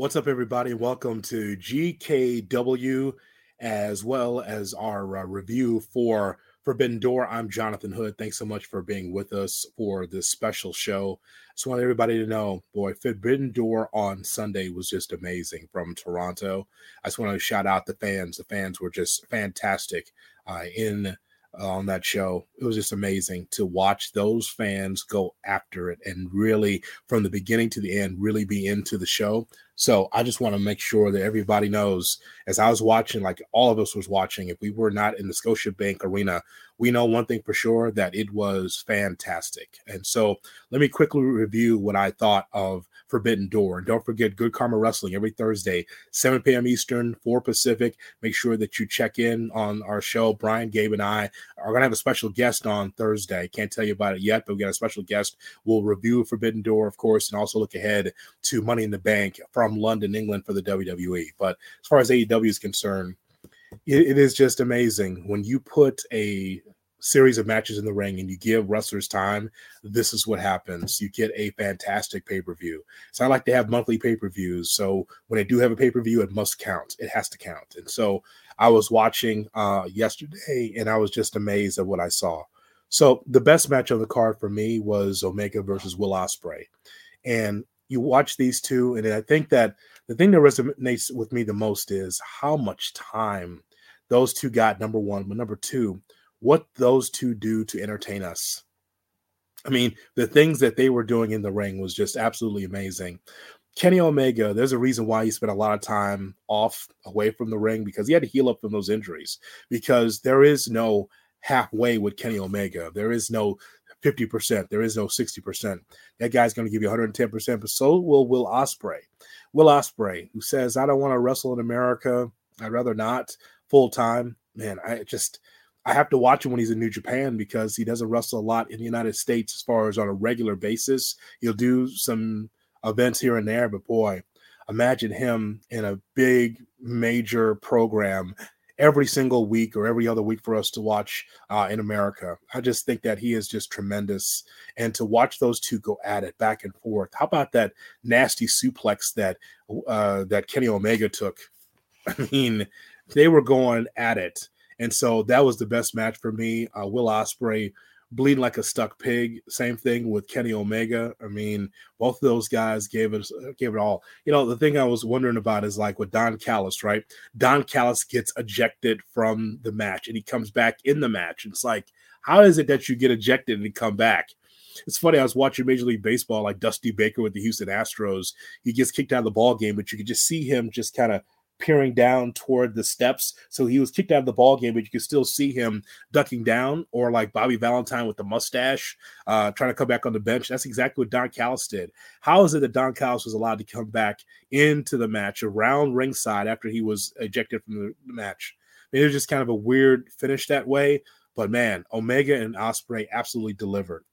What's up, everybody? Welcome to GKW as well as our uh, review for Forbidden Door. I'm Jonathan Hood. Thanks so much for being with us for this special show. I just want everybody to know, boy, Forbidden Door on Sunday was just amazing from Toronto. I just want to shout out the fans. The fans were just fantastic uh, in Uh, on that show. It was just amazing to watch those fans go after it and really, from the beginning to the end, really be into the show. So I just want to make sure that everybody knows, as I was watching, like all of us was watching, if we were not in the Scotiabank Arena, we know one thing for sure that it was fantastic. And so let me quickly review what I thought of Forbidden Door. And don't forget Good Karma Wrestling every Thursday, 7 p.m. Eastern, 4 Pacific. Make sure that you check in on our show. Brian, Gabe, and I are going to have a special guest on Thursday. Can't tell you about it yet, but we got a special guest. We'll review Forbidden Door, of course, and also look ahead to Money in the Bank from London, England for the WWE. But as far as AEW is concerned, it, it is just amazing when you put a series of matches in the ring and you give wrestlers time, this is what happens. You get a fantastic pay per view. So I like to have monthly pay per views. So when I do have a pay per view, it must count. It has to count. And so I was watching uh, yesterday and I was just amazed at what I saw. So the best match on the card for me was Omega versus Will Ospreay. And you watch these two, and I think that the thing that resonates with me the most is how much time those two got, number one, but number two, what those two do to entertain us. I mean, the things that they were doing in the ring was just absolutely amazing. Kenny Omega, there's a reason why he spent a lot of time off away from the ring because he had to heal up from those injuries. Because there is no halfway with Kenny Omega. There is no 50%. There is no 60%. That guy's going to give you 110%, but so will Will Ospreay. Will Ospreay, who says, I don't want to wrestle in America. I'd rather not full time. Man, I just I have to watch him when he's in New Japan because he doesn't wrestle a lot in the United States as far as on a regular basis. He'll do some events here and there, but boy, imagine him in a big major program every single week or every other week for us to watch uh, in America. I just think that he is just tremendous. And to watch those two go at it back and forth. How about that nasty suplex that uh, that Kenny Omega took? I mean, they were going at it. And so that was the best match for me. Uh, Will Ospreay bleeding like a stuck pig. Same thing with Kenny Omega. I mean, both of those guys gave it gave it all. You know, the thing I was wondering about is like with Don Callis, right? Don Callis gets ejected from the match and he comes back in the match. It's like, how is it that you get ejected and come back? It's funny. I was watching Major League Baseball, like Dusty Baker with the Houston Astros. He gets kicked out of the ball game, but you could just see him just kind of peering down toward the steps. So he was kicked out of the ball game, but you could still see him ducking down, or like Bobby Valentine with the mustache, uh, trying to come back on the bench. That's exactly what Don Callis did. How is it that Don Callis was allowed to come back into the match around ringside after he was ejected from the match? I mean, it was just kind of a weird finish that way. But man, Omega and Ospreay absolutely delivered.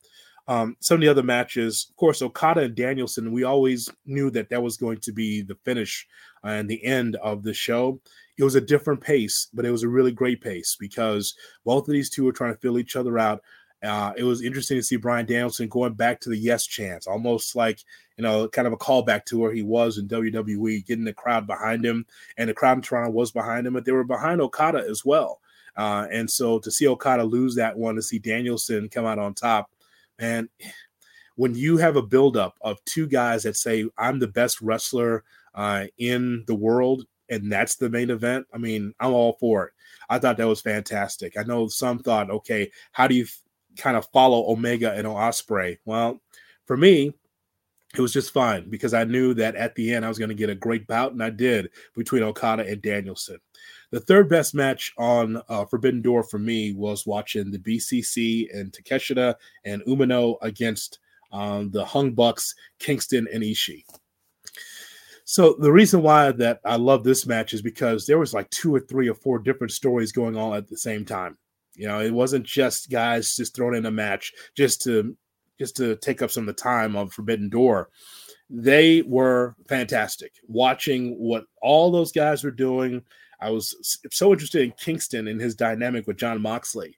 Um, some of the other matches, of course, Okada and Danielson, we always knew that that was going to be the finish and the end of the show. It was a different pace, but it was a really great pace because both of these two were trying to fill each other out. Uh, it was interesting to see Bryan Danielson going back to the yes chance, almost like you know, kind of a callback to where he was in WWE, getting the crowd behind him, and the crowd in Toronto was behind him, but they were behind Okada as well. Uh, and so to see Okada lose that one, to see Danielson come out on top, and when you have a buildup of two guys that say, I'm the best wrestler uh, in the world, and that's the main event, I mean, I'm all for it. I thought that was fantastic. I know some thought, okay, how do you f- kind of follow Omega and Ospreay? Well, for me, it was just fine because I knew that at the end I was going to get a great bout, and I did between Okada and Danielson. The third best match on uh, Forbidden Door for me was watching the BCC and Takeshita and Umino against um, the Young Bucks, Kingston and Ishii. So the reason why that I love this match is because there was like two or three or four different stories going on at the same time. You know, it wasn't just guys just thrown in a match just to just to take up some of the time of Forbidden Door. They were fantastic. Watching what all those guys were doing, I was so interested in Kingston and his dynamic with Jon Moxley.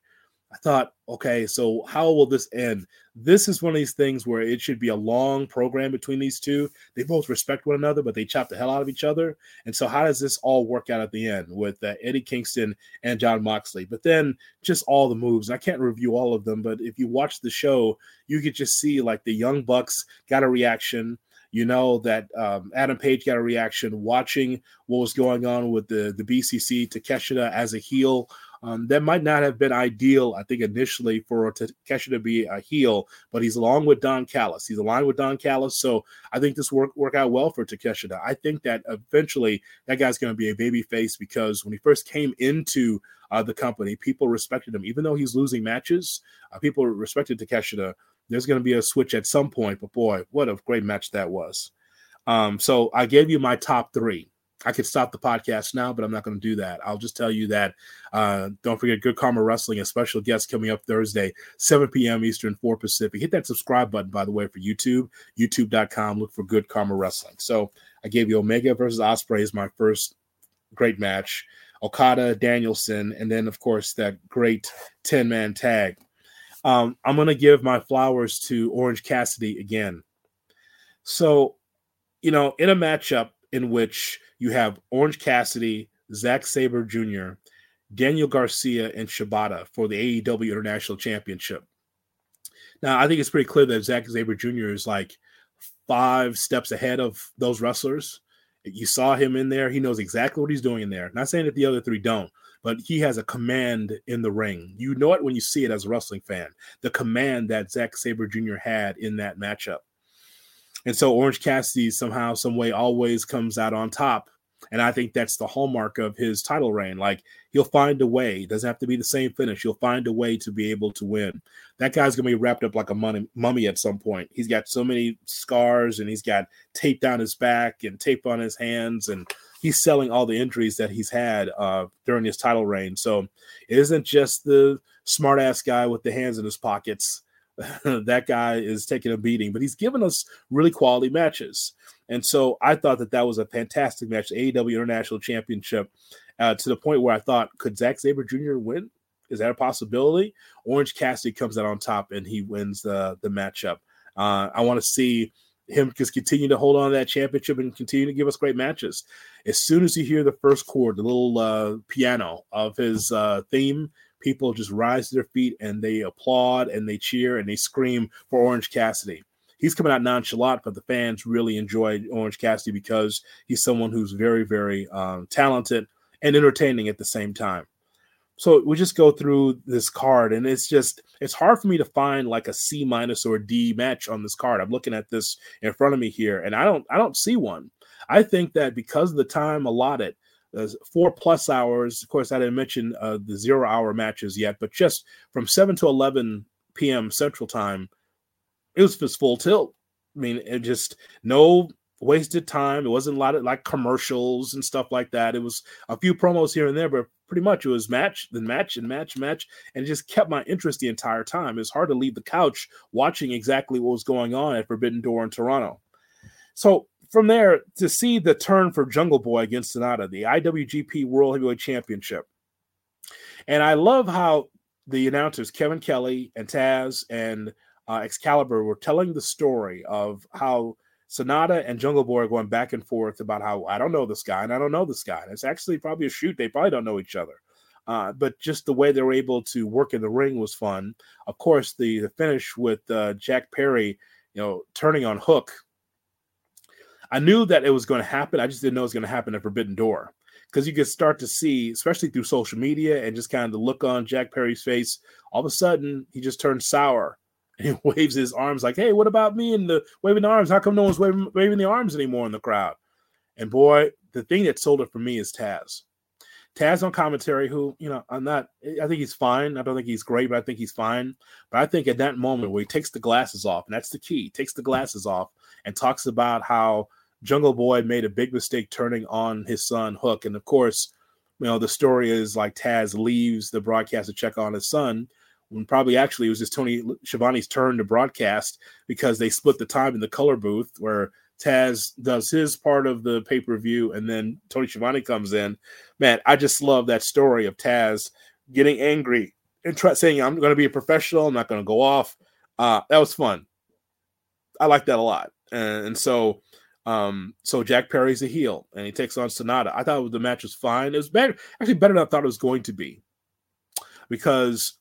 I thought, okay, so how will this end? This is one of these things where it should be a long program between these two. They both respect one another, but they chop the hell out of each other. And so, how does this all work out at the end with uh, Eddie Kingston and Jon Moxley? But then, just all the moves. I can't review all of them, but if you watch the show, you could just see like the Young Bucks got a reaction. You know that um, Adam Page got a reaction watching what was going on with the the BCC Takeshita as a heel um, that might not have been ideal, I think, initially for Takeshita to be a heel, but he's along with Don Callis. He's aligned with Don Callis, so I think this work work out well for Takeshita. I think that eventually that guy's going to be a baby face because when he first came into uh, the company, people respected him, even though he's losing matches. Uh, people respected Takeshita. There's going to be a switch at some point, but boy, what a great match that was. Um, so I gave you my top three. I could stop the podcast now, but I'm not going to do that. I'll just tell you that uh, don't forget Good Karma Wrestling, a special guest coming up Thursday, 7 p.m. Eastern, 4 Pacific. Hit that subscribe button, by the way, for YouTube, youtube.com. Look for Good Karma Wrestling. So I gave you Omega versus Ospreay as my first great match, Okada, Danielson, and then, of course, that great 10 man tag. Um, I'm going to give my flowers to Orange Cassidy again. So, you know, in a matchup in which you have Orange Cassidy, Zack Sabre Jr., Daniel Garcia, and Shibata for the AEW International Championship. Now, I think it's pretty clear that Zack Sabre Jr. is like five steps ahead of those wrestlers. You saw him in there. He knows exactly what he's doing in there. Not saying that the other three don't, but he has a command in the ring. You know it when you see it as a wrestling fan. The command that Zack Sabre Jr. had in that matchup. And so Orange Cassidy somehow, some way, always comes out on top. And I think that's the hallmark of his title reign. Like he'll find a way. It doesn't have to be the same finish. He'll find a way to be able to win. That guy's gonna be wrapped up like a mummy, at some point. He's got so many scars, and he's got tape down his back and tape on his hands, and he's selling all the injuries that he's had uh, during his title reign. So it isn't just the smartass guy with the hands in his pockets. that guy is taking a beating, but he's given us really quality matches. And so I thought that that was a fantastic match, the AEW International Championship, uh, to the point where I thought, could Zack Sabre Jr. win? Is that a possibility? Orange Cassidy comes out on top and he wins the the matchup. Uh, I want to see him just continue to hold on to that championship and continue to give us great matches. As soon as you hear the first chord, the little uh, piano of his uh, theme, people just rise to their feet and they applaud and they cheer and they scream for Orange Cassidy. He's coming out nonchalant, but the fans really enjoy Orange Cassidy because he's someone who's very, very um, talented and entertaining at the same time. So we just go through this card, and it's just it's hard for me to find like a C minus or D match on this card. I'm looking at this in front of me here, and I don't I don't see one. I think that because of the time allotted, there's four plus hours. Of course, I didn't mention uh, the zero hour matches yet, but just from 7 to 11 p.m. Central Time, it was just full tilt. I mean, it just no wasted time. It wasn't a lot of like commercials and stuff like that. It was a few promos here and there, but pretty much it was match, then match, and match, match, and it just kept my interest the entire time. It's hard to leave the couch watching exactly what was going on at Forbidden Door in Toronto. So from there to see the turn for Jungle Boy against Sanada, the IWGP World Heavyweight Championship. And I love how the announcers, Kevin Kelly and Taz and uh, Excalibur, were telling the story of how Sanada and Jungle Boy are going back and forth about how I don't know this guy and I don't know this guy. And it's actually probably a shoot. They probably don't know each other. Uh, but just the way they were able to work in the ring was fun. Of course, the, the finish with uh, Jack Perry, you know, turning on Hook I knew that it was going to happen. I just didn't know it was going to happen at Forbidden Door because you could start to see, especially through social media and just kind of the look on Jack Perry's face. All of a sudden, he just turned sour and he waves his arms like, "Hey, what about me?" And the waving the arms. How come no one's waving, waving the arms anymore in the crowd? And boy, the thing that sold it for me is Taz. Taz on commentary, who, you know, I'm not, I think he's fine. I don't think he's great, but I think he's fine. But I think at that moment where he takes the glasses off, and that's the key, takes the glasses off and talks about how Jungle Boy made a big mistake turning on his son Hook, and of course, you know the story is like Taz leaves the broadcast to check on his son when probably actually it was just Tony Schiavone's turn to broadcast because they split the time in the color booth where Taz does his part of the pay per view and then Tony Schiavone comes in. Man, I just love that story of Taz getting angry and try saying I'm going to be a professional. I'm not going to go off. Uh, that was fun. I like that a lot. And, and so, um, so Jack Perry's a heel, and he takes on Sanada. I thought the match was fine. It was better, actually better than I thought it was going to be, because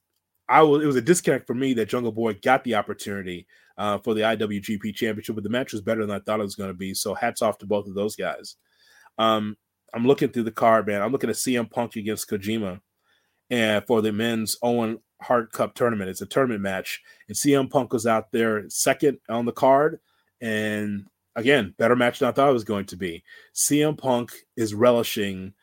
I was. It was a disconnect for me that Jungle Boy got the opportunity uh, for the IWGP Championship, but the match was better than I thought it was going to be. So hats off to both of those guys. Um, I'm looking through the card, man. I'm looking at CM Punk against Kojima and for the men's Owen Hart Cup tournament. It's a tournament match, and CM Punk was out there second on the card, and again, better match than I thought it was going to be. CM Punk is relishing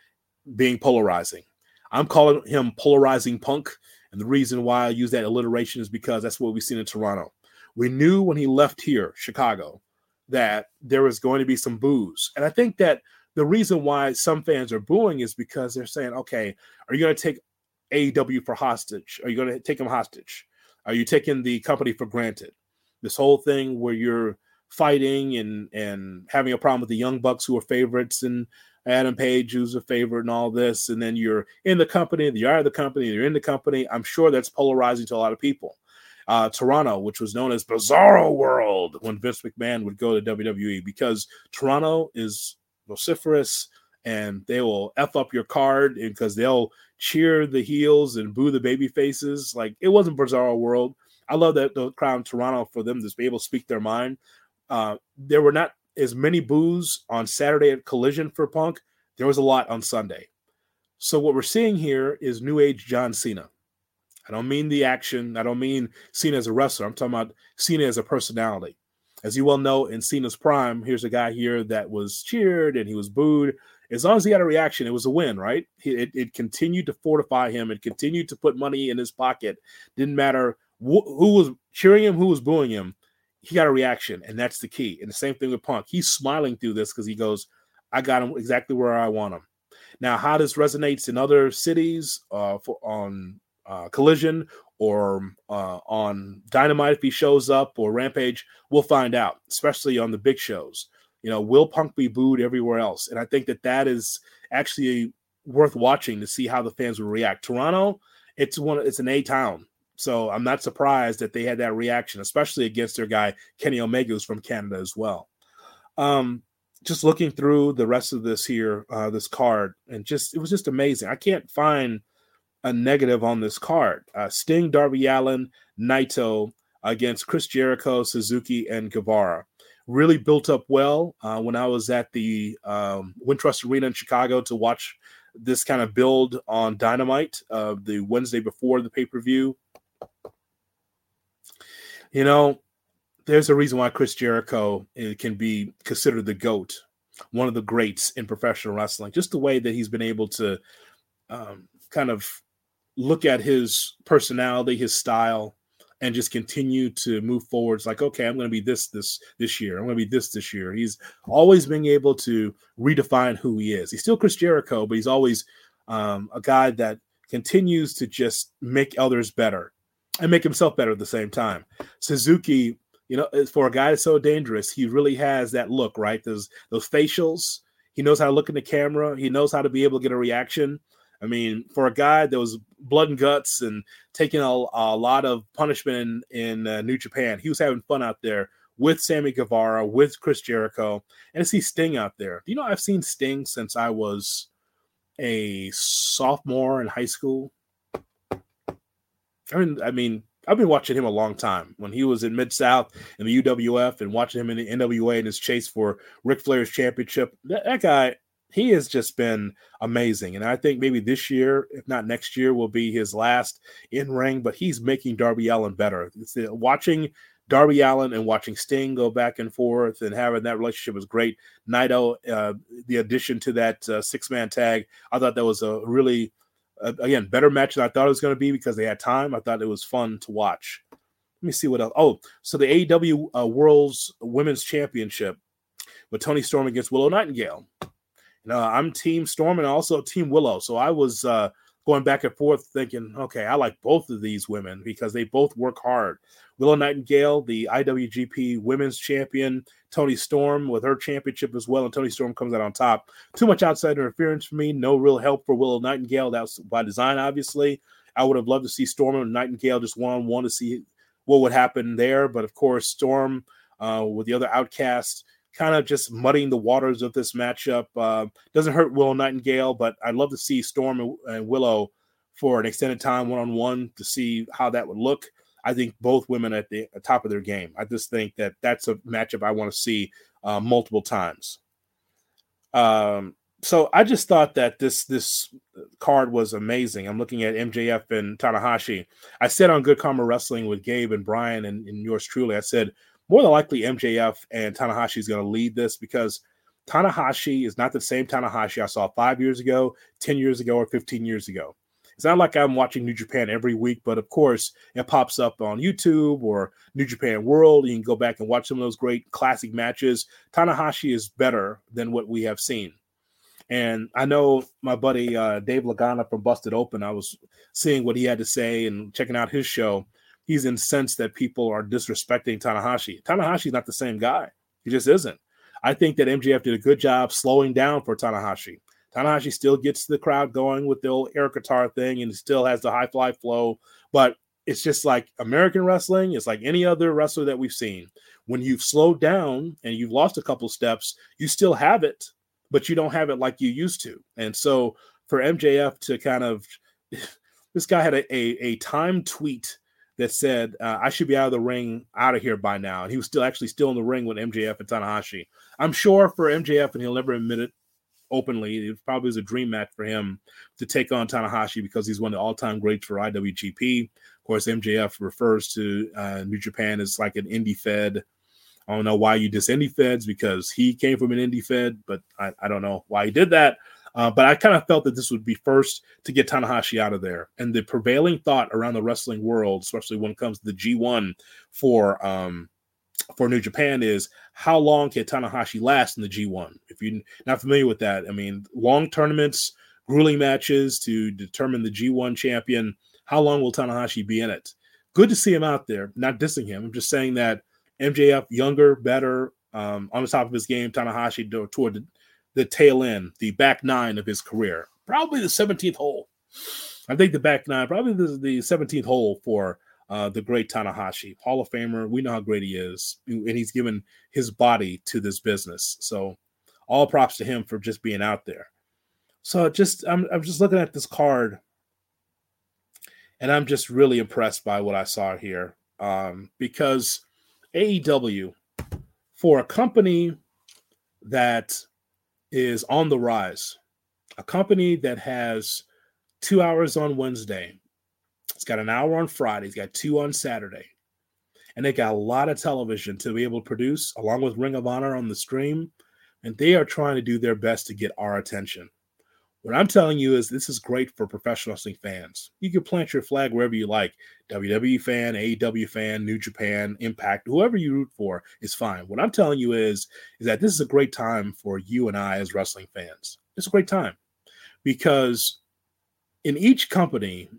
being polarizing. I'm calling him polarizing Punk, and the reason why I use that alliteration is because that's what we've seen in Toronto. We knew when he left here, Chicago, that there was going to be some boos, and I think that the reason why some fans are booing is because they're saying, okay, are you going to take AEW for hostage? Are you going to take them hostage? Are you taking the company for granted? This whole thing where you're fighting and and having a problem with the Young Bucks who are favorites and Adam Page who's a favorite and all this, and then you're in the company, you are the company, you're in the company. I'm sure that's polarizing to a lot of people. Uh, Toronto, which was known as Bizarro World when Vince McMahon would go to WWE, because Toronto is vociferous and they will f up your card because they'll cheer the heels and boo the baby faces. Like it wasn't Bizarro World. I love that the crowd in Toronto for them to be able to speak their mind. Uh, there were not as many boos on Saturday at Collision for Punk. There was a lot on Sunday. So what we're seeing here is New Age John Cena. I don't mean the action. I don't mean Cena as a wrestler. I'm talking about Cena as a personality. As you well know, in Cena's prime, here's a guy here that was cheered and he was booed as long as he had a reaction, it was a win, right? It, it continued to fortify him. It continued to put money in his pocket. Didn't matter wh- who was cheering him, who was booing him. He got a reaction, and that's the key. And the same thing with Punk. He's smiling through this because he goes, "I got him exactly where I want him." Now, how this resonates in other cities uh, for on uh, Collision or uh, on Dynamite if he shows up or Rampage, we'll find out, especially on the big shows. You know, will Punk be booed everywhere else? And I think that that is actually worth watching to see how the fans will react. Toronto, it's one, it's an A town, so I'm not surprised that they had that reaction, especially against their guy Kenny Omega, who's from Canada as well. Um, just looking through the rest of this here, uh, this card, and just it was just amazing. I can't find a negative on this card. Uh, Sting, Darby Allin, Naito against Chris Jericho, Suzuki, and Guevara really built up well uh, when I was at the um, Wintrust Arena in Chicago to watch this kind of build on Dynamite uh, the Wednesday before the pay per view. You know, there's a reason why Chris Jericho eh, can be considered the GOAT, one of the greats in professional wrestling. Just the way that he's been able to um, kind of look at his personality, his style, and just continue to move forward. It's like, okay, I'm going to be this this this year. I'm going to be this this year. He's always being able to redefine who he is. He's still Chris Jericho, but he's always um, a guy that continues to just make others better and make himself better at the same time. Suzuki, you know, for a guy that's so dangerous, he really has that look, right? Those those facials. He knows how to look in the camera. He knows how to be able to get a reaction. I mean, for a guy that was blood and guts and taking a, a lot of punishment in, in uh, New Japan, he was having fun out there with Sammy Guevara, with Chris Jericho, and to see Sting out there. You know, I've seen Sting since I was a sophomore in high school. I mean, I mean, I've been watching him a long time. When he was in Mid South in the UWF and watching him in the NWA in his chase for Ric Flair's championship, that, that guy he has just been amazing. And I think maybe this year, if not next year, will be his last in ring, but he's making Darby Allin better. It's watching Darby Allin and watching Sting go back and forth and having that relationship was great. Naito, uh, the addition to that uh, six man tag, I thought that was a really, uh, again, better match than I thought it was going to be because they had time. I thought it was fun to watch. Let me see what else. Oh, so the AEW uh, World's Women's Championship with Toni Storm against Willow Nightingale. Uh, I'm Team Storm and also Team Willow. So I was uh, going back and forth thinking, okay, I like both of these women because they both work hard. Willow Nightingale, the IWGP Women's Champion, Toni Storm with her championship as well, and Toni Storm comes out on top. Too much outside interference for me. No real help for Willow Nightingale. That was by design, obviously. I would have loved to see Storm and Nightingale just one on one to see what would happen there. But of course, Storm uh, with the other outcasts kind of just muddying the waters of this matchup. Uh, doesn't hurt Willow Nightingale, but I'd love to see Storm and, Willow for an extended time one on one to see how that would look. I think both women at the top of their game. I just think that that's a matchup I want to see uh, multiple times. Um, so I just thought that this this card was amazing. I'm looking at MJF and Tanahashi. I said on Good Karma Wrestling with Gabe and Brian and, and yours truly, I said more than likely MJF and Tanahashi is going to lead this because Tanahashi is not the same Tanahashi I saw five years ago, 10 years ago, or 15 years ago. It's not like I'm watching New Japan every week, but of course, it pops up on YouTube or New Japan World. You can go back and watch some of those great classic matches. Tanahashi is better than what we have seen. And I know my buddy uh, Dave Lagana from Busted Open, I was seeing what he had to say and checking out his show. He's incensed that people are disrespecting Tanahashi. Tanahashi's not the same guy. He just isn't. I think that MJF did a good job slowing down for Tanahashi. Tanahashi still gets the crowd going with the old air guitar thing and still has the high fly flow, but it's just like American wrestling. It's like any other wrestler that we've seen. When you've slowed down and you've lost a couple steps, you still have it, but you don't have it like you used to. And so for MJF to kind of, this guy had a, a, a time tweet that said uh, I should be out of the ring, out of here by now, and he was still actually still in the ring with MJF and Tanahashi. I'm sure for MJF, and he'll never admit it openly, it probably was a dream match for him to take on Tanahashi because he's one of the all-time greats for IWGP. Of course, MJF refers to uh, New Japan as like an indie fed. I don't know why you diss indie feds because he came from an indie fed, but I, I don't know why he did that. Uh, but I kind of felt that this would be first to get Tanahashi out of there. And the prevailing thought around the wrestling world, especially when it comes to the G1 for um, for New Japan, is how long can Tanahashi last in the G1? If you're not familiar with that, I mean, long tournaments, grueling matches to determine the G1 champion. How long will Tanahashi be in it? Good to see him out there. Not dissing him. I'm just saying that MJF, younger, better, um, on the top of his game. Tanahashi toward the, the tail end, the back nine of his career, probably the 17th hole. I think the back nine, probably the, the 17th hole for uh, the great Tanahashi, Hall of Famer. We know how great he is, and he's given his body to this business. So, all props to him for just being out there. So, just I'm I'm just looking at this card, and I'm just really impressed by what I saw here, um, because AEW, for a company that is on the rise, a company that has two hours on Wednesday it's got an hour on Friday. It's got two on Saturday. And they got a lot of television to be able to produce, along with Ring of Honor on the stream. And they are trying to do their best to get our attention. What I'm telling you is this is great for professional wrestling fans. You can plant your flag wherever you like. WWE fan, AEW fan, New Japan, Impact, whoever you root for is fine. What I'm telling you is, is that this is a great time for you and I as wrestling fans. It's a great time because in each company,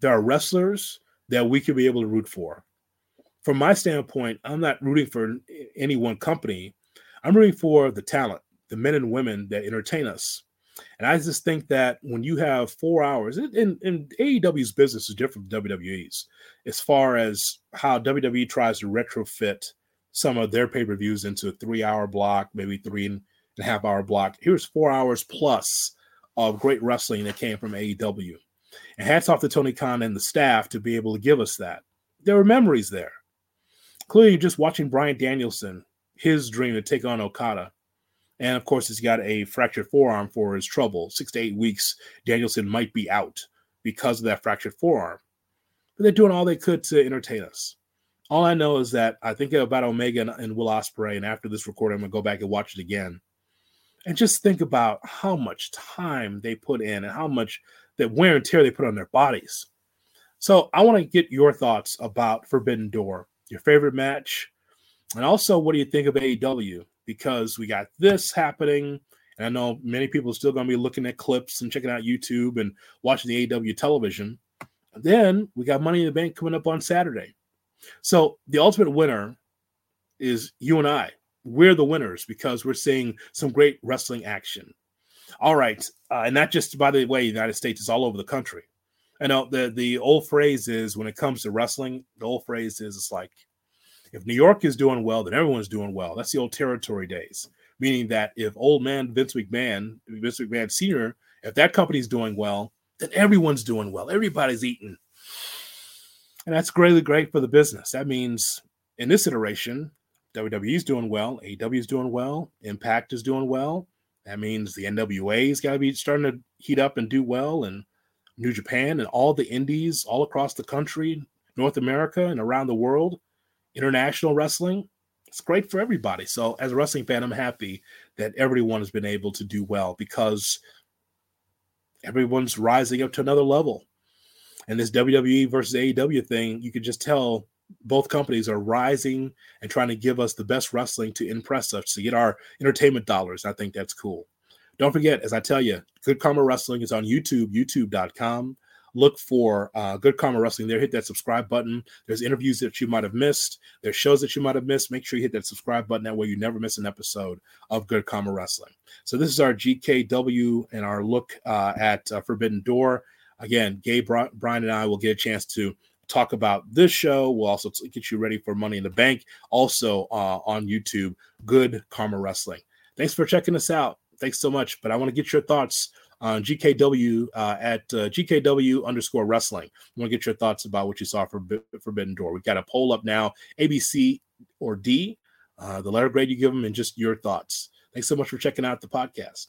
there are wrestlers that we could be able to root for. From my standpoint, I'm not rooting for any one company. I'm rooting for the talent, the men and women that entertain us. And I just think that when you have four hours, and, and AEW's business is different from WWE's as far as how WWE tries to retrofit some of their pay per views into a three hour block, maybe three and a half hour block. Here's four hours plus of great wrestling that came from AEW. And hats off to Tony Khan and the staff to be able to give us that. There were memories there, Clearly, just watching Bryan Danielson, his dream to take on Okada. And of course, he's got a fractured forearm for his trouble. Six to eight weeks, Danielson might be out because of that fractured forearm. But they're doing all they could to entertain us. All I know is that I think about Omega and, and Will Ospreay, and after this recording, I'm gonna go back and watch it again, and just think about how much time they put in and how much that wear and tear they put on their bodies. So I want to get your thoughts about Forbidden Door, your favorite match, and also what do you think of AEW? Because we got this happening, and I know many people are still going to be looking at clips and checking out YouTube and watching the AW television. And then we got Money in the Bank coming up on Saturday. So the ultimate winner is you and I. We're the winners because we're seeing some great wrestling action. All right. Uh, and not just, by the way, the United States is all over the country. I know the the old phrase is when it comes to wrestling, the old phrase is it's like if New York is doing well, then everyone's doing well. That's the old territory days, meaning that if old man Vince McMahon, Vince McMahon Senior, if that company's doing well, then everyone's doing well. Everybody's eating, and that's greatly great for the business. That means in this iteration, WWE's doing well, AEW is doing well, Impact is doing well. That means the NWA's got to be starting to heat up and do well, and New Japan and all the indies all across the country, North America and around the world, international wrestling. It's great for everybody. So, as a wrestling fan, I'm happy that everyone has been able to do well because everyone's rising up to another level. And this WWE versus AEW thing, you could just tell both companies are rising and trying to give us the best wrestling to impress us to get our entertainment dollars. I think that's cool. Don't forget, as I tell you, Good Karma Wrestling is on YouTube, youtube.com. Look for uh, Good Karma Wrestling there. Hit that subscribe button. There's interviews that you might have missed. There's shows that you might have missed. Make sure you hit that subscribe button. That way you never miss an episode of Good Karma Wrestling. So this is our GKW and our look uh, at uh, Forbidden Door. Again, Gabe, Brian, and I will get a chance to talk about this show. We'll also get you ready for Money in the Bank. Also uh, on YouTube, Good Karma Wrestling. Thanks for checking us out. Thanks so much. But I want to get your thoughts on GKW uh, at uh, GKW underscore wrestling. I want to get your thoughts about what you saw for Forbidden Door. We've got a poll up now, ABC or D, uh, the letter grade you give them, and just your thoughts. Thanks so much for checking out the podcast.